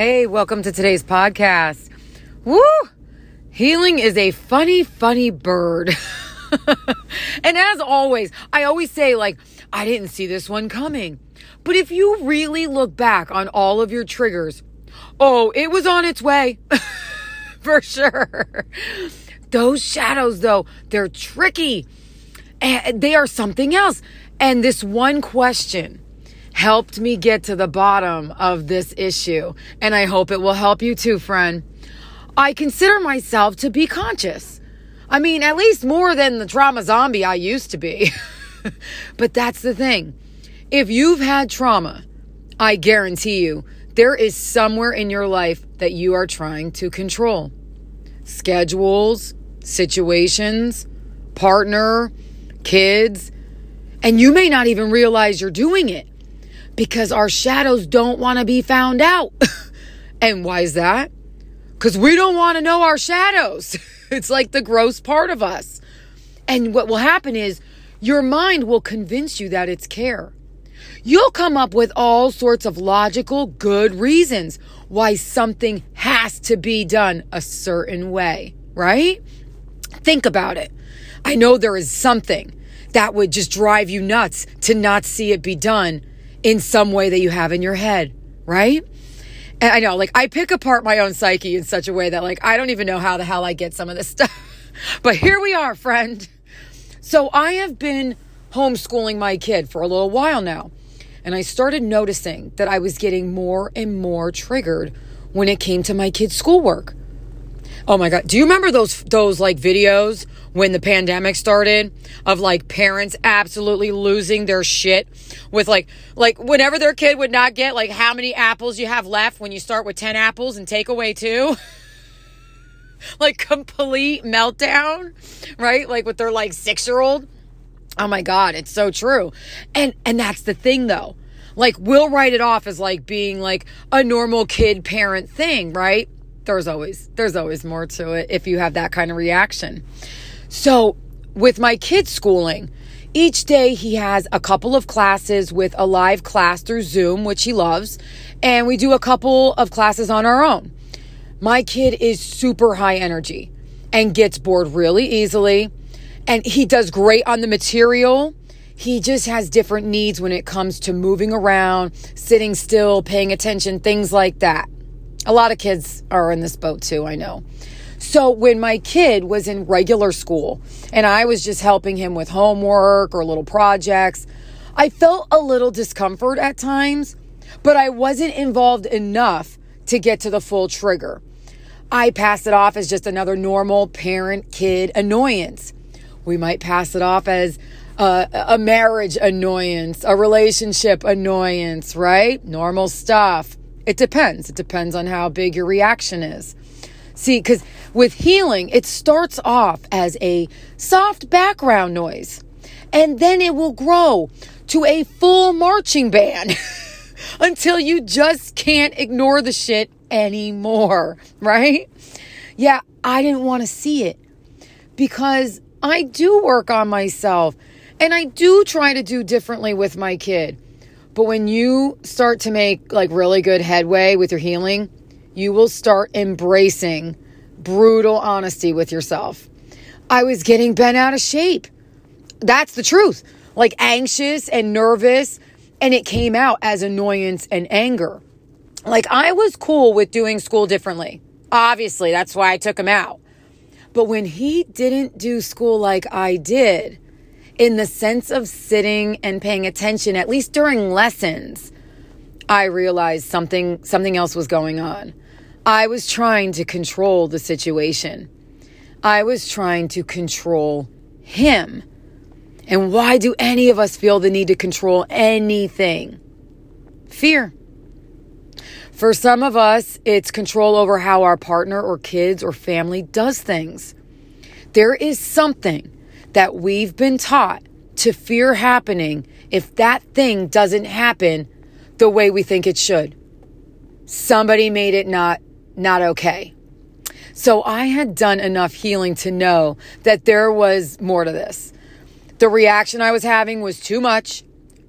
Hey, welcome to today's podcast. Woo! Healing is a funny, funny bird. and as always, I always say, like, I didn't see this one coming. But if you really look back on all of your triggers, oh, it was on its way. For sure. Those shadows, though, they're tricky. And they are something else. And this one question helped me get to the bottom of this issue. And I hope it will help you too, friend. I consider myself to be conscious. I mean, at least more than the trauma zombie I used to be. but that's the thing. If you've had trauma, I guarantee you, there is somewhere in your life that you are trying to control. Schedules, situations, partner, kids, and you may not even realize you're doing it because our shadows don't want to be found out. and why is that? Because we don't want to know our shadows. it's like the gross part of us. And what will happen is your mind will convince you that it's care. You'll come up with all sorts of logical, good reasons why something has to be done a certain way, right? Think about it. I know there is something that would just drive you nuts to not see it be done in some way that you have in your head, right? And I know, like, I pick apart my own psyche in such a way that, like, I don't even know how the hell I get some of this stuff. but here we are, friend. So I have been homeschooling my kid for a little while now. And I started noticing that I was getting more and more triggered when it came to my kids' schoolwork. Oh my god, do you remember those those like videos when the pandemic started of like parents absolutely losing their shit with like like whenever their kid would not get like how many apples you have left when you start with 10 apples and take away 2? like complete meltdown, right? Like with their like 6-year-old. Oh my god, it's so true. And and that's the thing though. Like we'll write it off as like being like a normal kid parent thing, right? There's always there's always more to it if you have that kind of reaction. So, with my kid's schooling, each day he has a couple of classes with a live class through Zoom, which he loves, and we do a couple of classes on our own. My kid is super high energy and gets bored really easily, and he does great on the material. He just has different needs when it comes to moving around, sitting still, paying attention, things like that. A lot of kids are in this boat too, I know. So when my kid was in regular school and I was just helping him with homework or little projects, I felt a little discomfort at times, but I wasn't involved enough to get to the full trigger. I pass it off as just another normal parent kid annoyance. We might pass it off as a, a marriage annoyance, a relationship annoyance, right? Normal stuff. It depends. It depends on how big your reaction is. See, because with healing, it starts off as a soft background noise, and then it will grow to a full marching band until you just can't ignore the shit anymore, right? Yeah, I didn't want to see it because I do work on myself and I do try to do differently with my kid. But when you start to make like really good headway with your healing, you will start embracing brutal honesty with yourself. I was getting bent out of shape. That's the truth. Like anxious and nervous, and it came out as annoyance and anger. Like I was cool with doing school differently. Obviously, that's why I took him out. But when he didn't do school like I did, in the sense of sitting and paying attention, at least during lessons, I realized something something else was going on. I was trying to control the situation. I was trying to control him. And why do any of us feel the need to control anything? Fear. For some of us, it's control over how our partner or kids or family does things. There is something that we've been taught to fear happening if that thing doesn't happen the way we think it should. Somebody made it not not okay. So I had done enough healing to know that there was more to this. The reaction I was having was too much,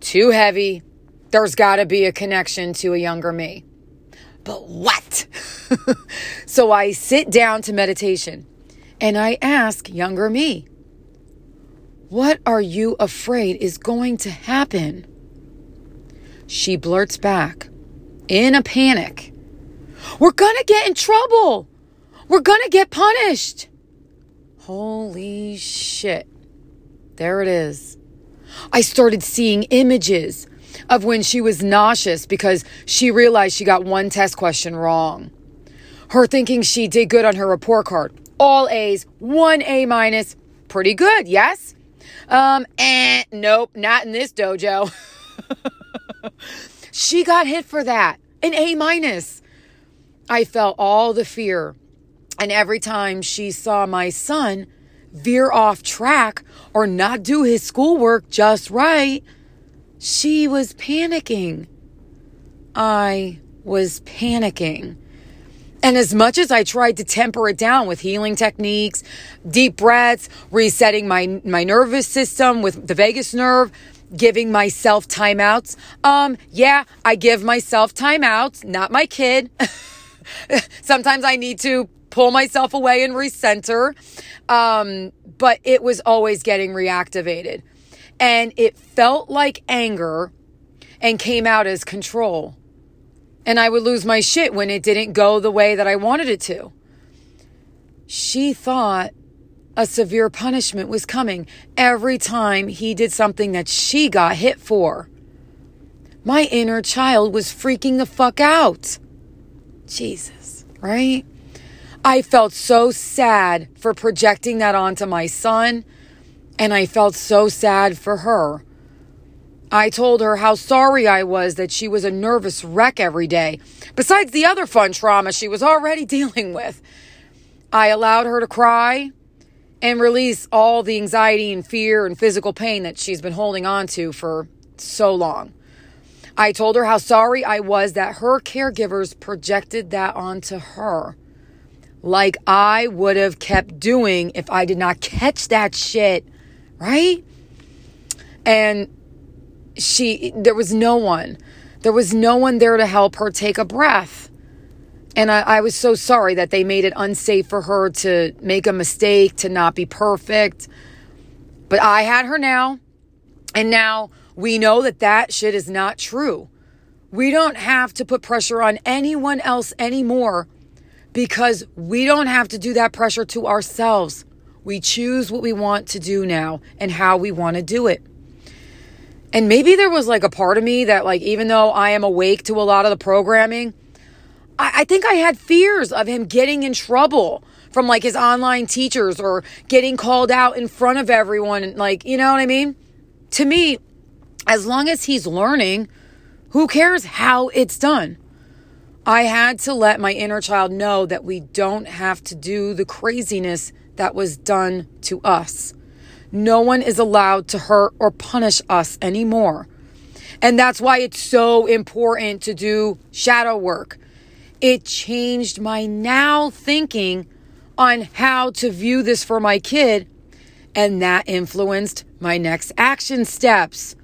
too heavy. There's got to be a connection to a younger me. but what? so I sit down to meditation and I ask younger me, What are you afraid is going to happen? She blurts back in a panic, We're gonna get in trouble. We're gonna get punished. Holy shit. There it is. I started seeing images of when she was nauseous because she realized she got one test question wrong. Her thinking she did good on her report card. All A's, one A minus. Pretty good, yes? Um, eh, nope, not in this dojo. she got hit for that. An A minus. I felt all the fear. And every time she saw my son veer off track or not do his schoolwork just right, she was panicking. I was panicking. And as much as I tried to temper it down with healing techniques, deep breaths, resetting my, my nervous system with the vagus nerve, giving myself timeouts. Um, yeah, I give myself timeouts, not my kid. Sometimes I need to pull myself away and recenter. Um, but it was always getting reactivated and it felt like anger and came out as control. And I would lose my shit when it didn't go the way that I wanted it to. She thought a severe punishment was coming every time he did something that she got hit for. My inner child was freaking the fuck out. Jesus, right? I felt so sad for projecting that onto my son and I felt so sad for her. I told her how sorry I was that she was a nervous wreck every day, besides the other fun trauma she was already dealing with. I allowed her to cry and release all the anxiety and fear and physical pain that she's been holding on to for so long. I told her how sorry I was that her caregivers projected that onto her. Like I would have kept doing if I did not catch that shit right? And she, there was no one. There was no one there to help her take a breath. And I, I, was so sorry that they made it unsafe for her to make a mistake, to not be perfect. But I had her now. And now we know that that shit is not true. We don't have to put pressure on anyone else anymore because we don't have to do that pressure to ourselves. We choose what we want to do now and how we want to do it. And maybe there was like a part of me that, like, even though I am awake to a lot of the programming, I, I think I had fears of him getting in trouble from like his online teachers or getting called out in front of everyone. Like, you know what I mean? To me, as long as he's learning, who cares how it's done? I had to let my inner child know that we don't have to do the craziness that was done to us. No one is allowed to hurt or punish us anymore. And that's why it's so important to do shadow work. It changed my now thinking on how to view this for my kid, and that influenced my next action steps.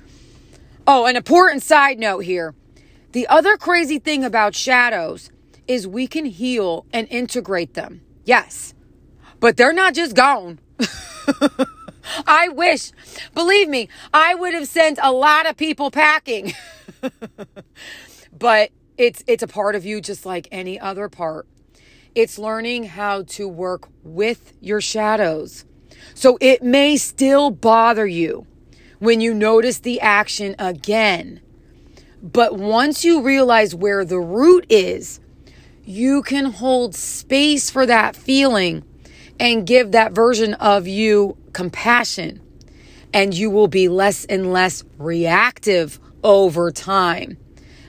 Oh, an important side note here. The other crazy thing about shadows is we can heal and integrate them. Yes, but they're not just gone. I wish, believe me, I would have sent a lot of people packing. but it's it's a part of you just like any other part. It's learning how to work with your shadows. So it may still bother you when you notice the action again. But once you realize where the root is, you can hold space for that feeling and give that version of you compassion. And you will be less and less reactive over time.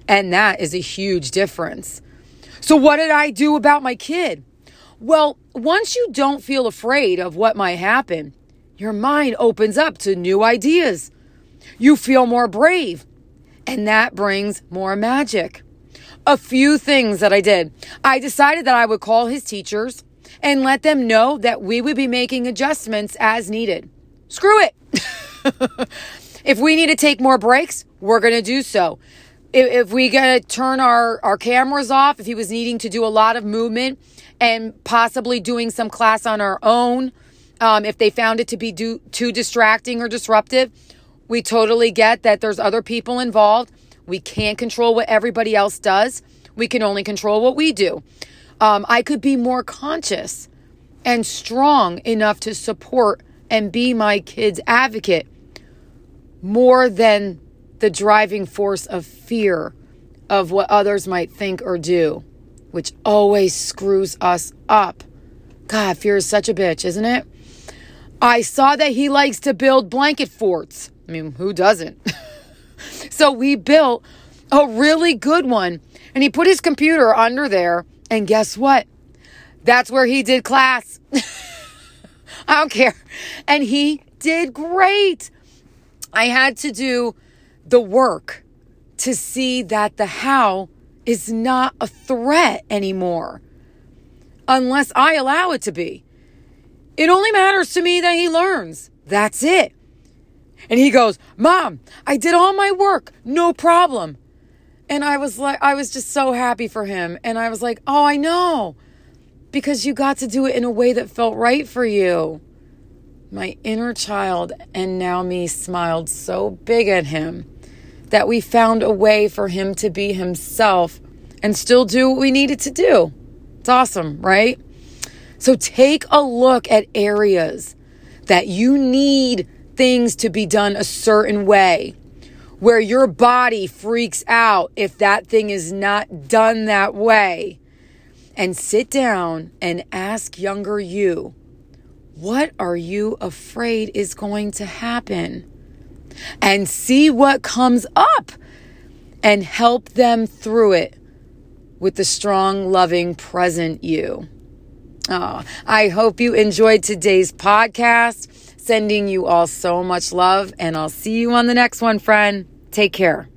And that is a huge difference. So, what did I do about my kid? Well, once you don't feel afraid of what might happen, your mind opens up to new ideas. You feel more brave, and that brings more magic. A few things that I did. I decided that I would call his teachers and let them know that we would be making adjustments as needed. Screw it. if we need to take more breaks, we're going to do so. if, if we gotta turn our, our cameras off, if he was needing to do a lot of movement and possibly doing some class on our own, um, if they found it to be do, too distracting or disruptive, we totally get that there's other people involved. We can't control what everybody else does. We can only control what we do. Um, I could be more conscious and strong enough to support and be my kid's advocate more than the driving force of fear of what others might think or do, which always screws us up. God, fear is such a bitch, isn't it? I saw that he likes to build blanket forts. I mean, who doesn't? so we built a really good one, and he put his computer under there, and guess what? That's where he did class. I don't care. And he did great. I had to do the work to see that the how is not a threat anymore unless I allow it to be. It only matters to me that he learns. That's it. And he goes, Mom, I did all my work, no problem. And I was like, I was just so happy for him. And I was like, Oh, I know. Because you got to do it in a way that felt right for you. My inner child and now me smiled so big at him that we found a way for him to be himself and still do what we needed to do. It's awesome, right? So take a look at areas that you need things to be done a certain way, where your body freaks out if that thing is not done that way. And sit down and ask younger you, what are you afraid is going to happen? and see what comes up and help them through it with the strong, loving, present you. Oh, I hope you enjoyed today's podcast. Sending you all so much love, and I'll see you on the next one, friend. Take care.